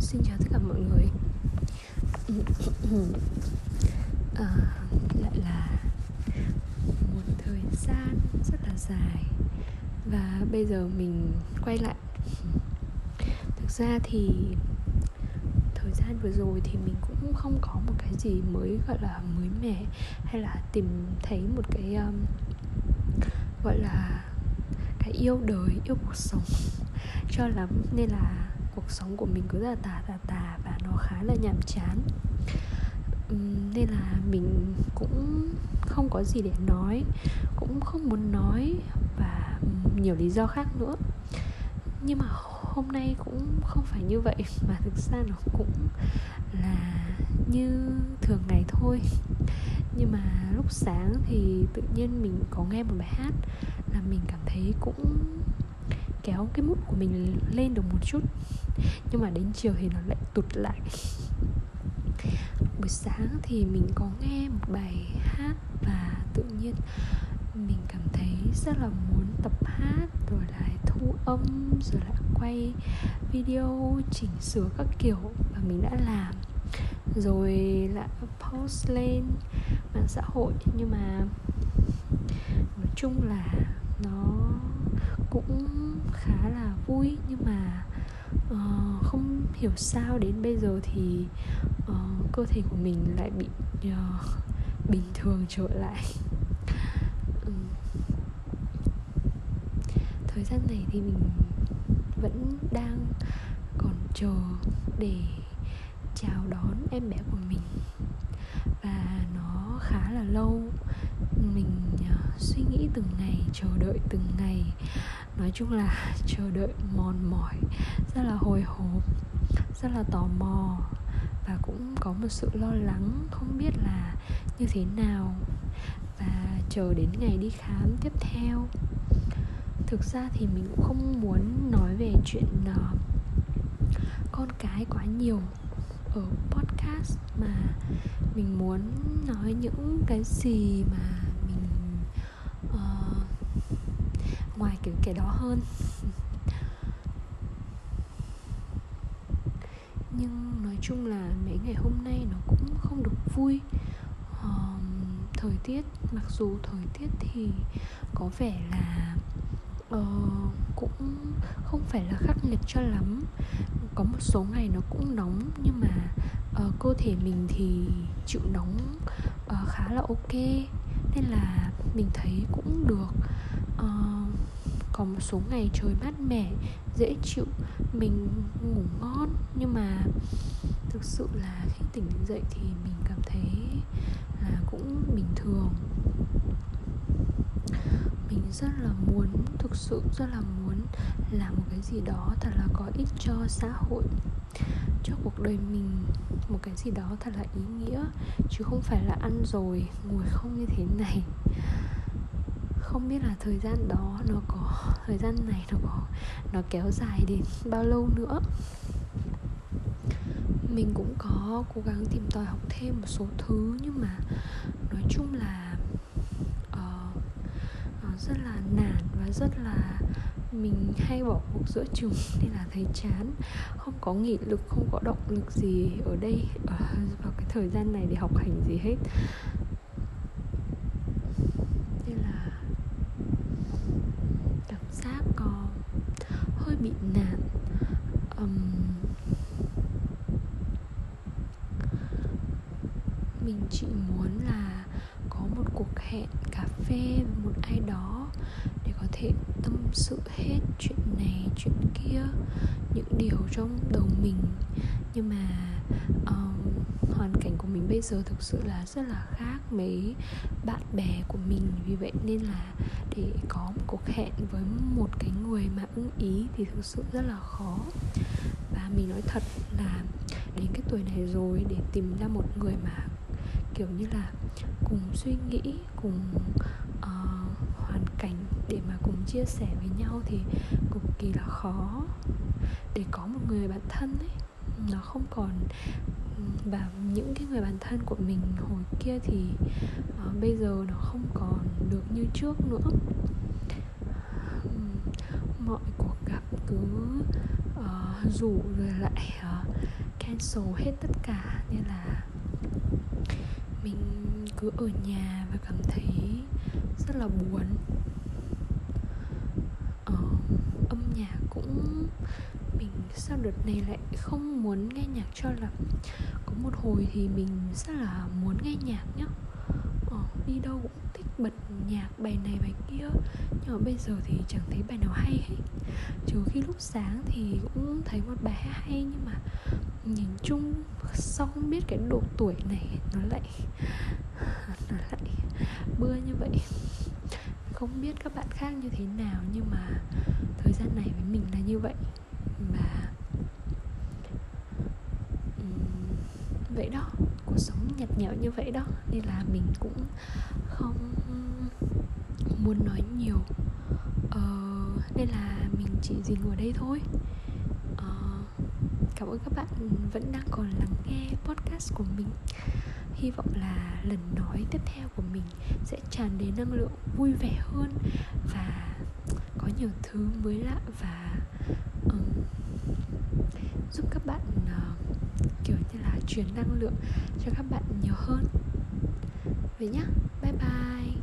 xin chào tất cả mọi người. À, Lại là một thời gian rất là dài. Và bây giờ mình quay lại. Thực ra thì thời gian vừa rồi thì mình cũng không có một cái gì mới gọi là mới mẻ Hay là tìm thấy một cái um, gọi là cái yêu đời, yêu cuộc sống. Cho lắm Nên là cuộc sống của mình cứ là tà tà tà và nó khá là nhàm chán. Nên là mình cũng không có gì để nói, cũng không muốn nói và nhiều lý do khác nữa. Nhưng mà hôm nay cũng không phải như vậy, mà thực ra nó cũng là như thường ngày thôi. Nhưng mà lúc sáng thì tự nhiên mình có nghe một bài hát là mình cảm thấy cũng kéo cái mút của mình lên được một chút nhưng mà đến chiều thì nó lại tụt lại. Buổi sáng thì mình có nghe một bài hát và tự nhiên mình cảm thấy rất là muốn tập hát rồi lại thu âm rồi lại quay video chỉnh sửa các kiểu và mình đã làm. Rồi lại post lên mạng xã hội. Nhưng mà nói chung là nó cũng khá là vui. Nhưng mà uh, không hiểu sao đến bây giờ thì uh, cơ thể của mình lại bị uh, bình thường trở lại. Ừ. Thời gian này thì mình vẫn đang còn chờ để chào đón em bé của mình. Và nó khá là lâu. Mình uh, suy nghĩ từng ngày chờ đợi từng ngày nói chung là chờ đợi mòn mỏi rất là hồi hộp rất là tò mò và cũng có một sự lo lắng không biết là như thế nào và chờ đến ngày đi khám tiếp theo. Thực ra thì mình cũng không muốn nói về chuyện uh, con cái quá nhiều ở podcast mà mình muốn nói những cái gì mà ngoài kiểu cái đó hơn. Nhưng nói chung là mấy ngày hôm nay nó cũng không được vui. Uh, thời tiết mặc dù thời tiết thì có vẻ là uh, cũng không phải là khắc nghiệt cho lắm. Có một số ngày nó cũng nóng nhưng mà uh, cơ thể mình thì chịu nóng uh, khá là ok. Nên là mình thấy cũng được uh, có một số ngày trời mát mẻ dễ chịu mình ngủ ngon. Nhưng mà thực sự là khi tỉnh dậy thì mình cảm thấy là cũng bình thường. Mình rất là muốn thực sự rất là muốn làm một cái gì đó thật là có ích cho xã hội. Cho cuộc đời mình một cái gì đó thật là ý nghĩa chứ không phải là ăn rồi ngồi không như thế này không biết là thời gian đó nó có thời gian này nó có nó kéo dài đến bao lâu nữa. Mình cũng có cố gắng tìm tòi học thêm một số thứ nhưng mà nói chung là uh, uh, rất là nản và rất là mình hay bỏ cuộc giữa chừng nên là thấy chán. Không có nghị lực không có động lực gì ở đây ở vào cái thời gian này để học hành gì hết. Bị nạn. Um, mình chỉ muốn là có một cuộc hẹn cà phê với một ai đó để có thể tâm sự hết chuyện này chuyện kia những điều trong đầu mình. Nhưng mà um, hoàn cảnh của mình bây giờ thực sự là rất là khác mấy bạn bè của mình. Vì vậy nên là để có một cuộc hẹn với một cái người mà ưng ý thì thực sự rất là khó. Và mình nói thật là đến cái tuổi này rồi để tìm ra một người mà kiểu như là cùng suy nghĩ cùng uh, hoàn cảnh để mà cùng chia sẻ với nhau thì cực kỳ là khó. Để có một người bạn thân ấy nó không còn và những cái người bạn thân của mình hồi kia thì uh, bây giờ nó không còn được như trước nữa. Mọi cuộc gặp cứ uh, rủ rồi lại uh, cancel hết tất cả. Nên là mình cứ ở nhà và cảm thấy rất là buồn ờ, âm nhạc cũng mình sao đợt này lại không muốn nghe nhạc cho lắm? Có một hồi thì mình rất là muốn nghe nhạc nhá. Ờ, đi đâu cũng thích bật nhạc bài này bài kia nhưng mà bây giờ thì chẳng thấy bài nào hay hết. Trừ khi lúc sáng thì cũng thấy một bài hay nhưng mà nhìn chung sao không biết cái độ tuổi này nó lại nó lại bưa như vậy. Không biết các bạn khác như thế nào nhưng mà thời gian này với mình là như vậy. Và vậy đó cuộc sống nhạt nhẽo như vậy đó nên là mình cũng không muốn nói nhiều. Ờ, nên là mình chỉ dừng ở đây thôi. Ờ, cảm ơn các bạn vẫn đang còn lắng nghe podcast của mình. Hy vọng là lần nói tiếp theo của mình sẽ tràn đầy năng lượng vui vẻ hơn và có nhiều thứ mới lạ và um, giúp các bạn uh, kiểu như là truyền năng lượng cho các bạn nhiều hơn. Vậy nhá bye bye.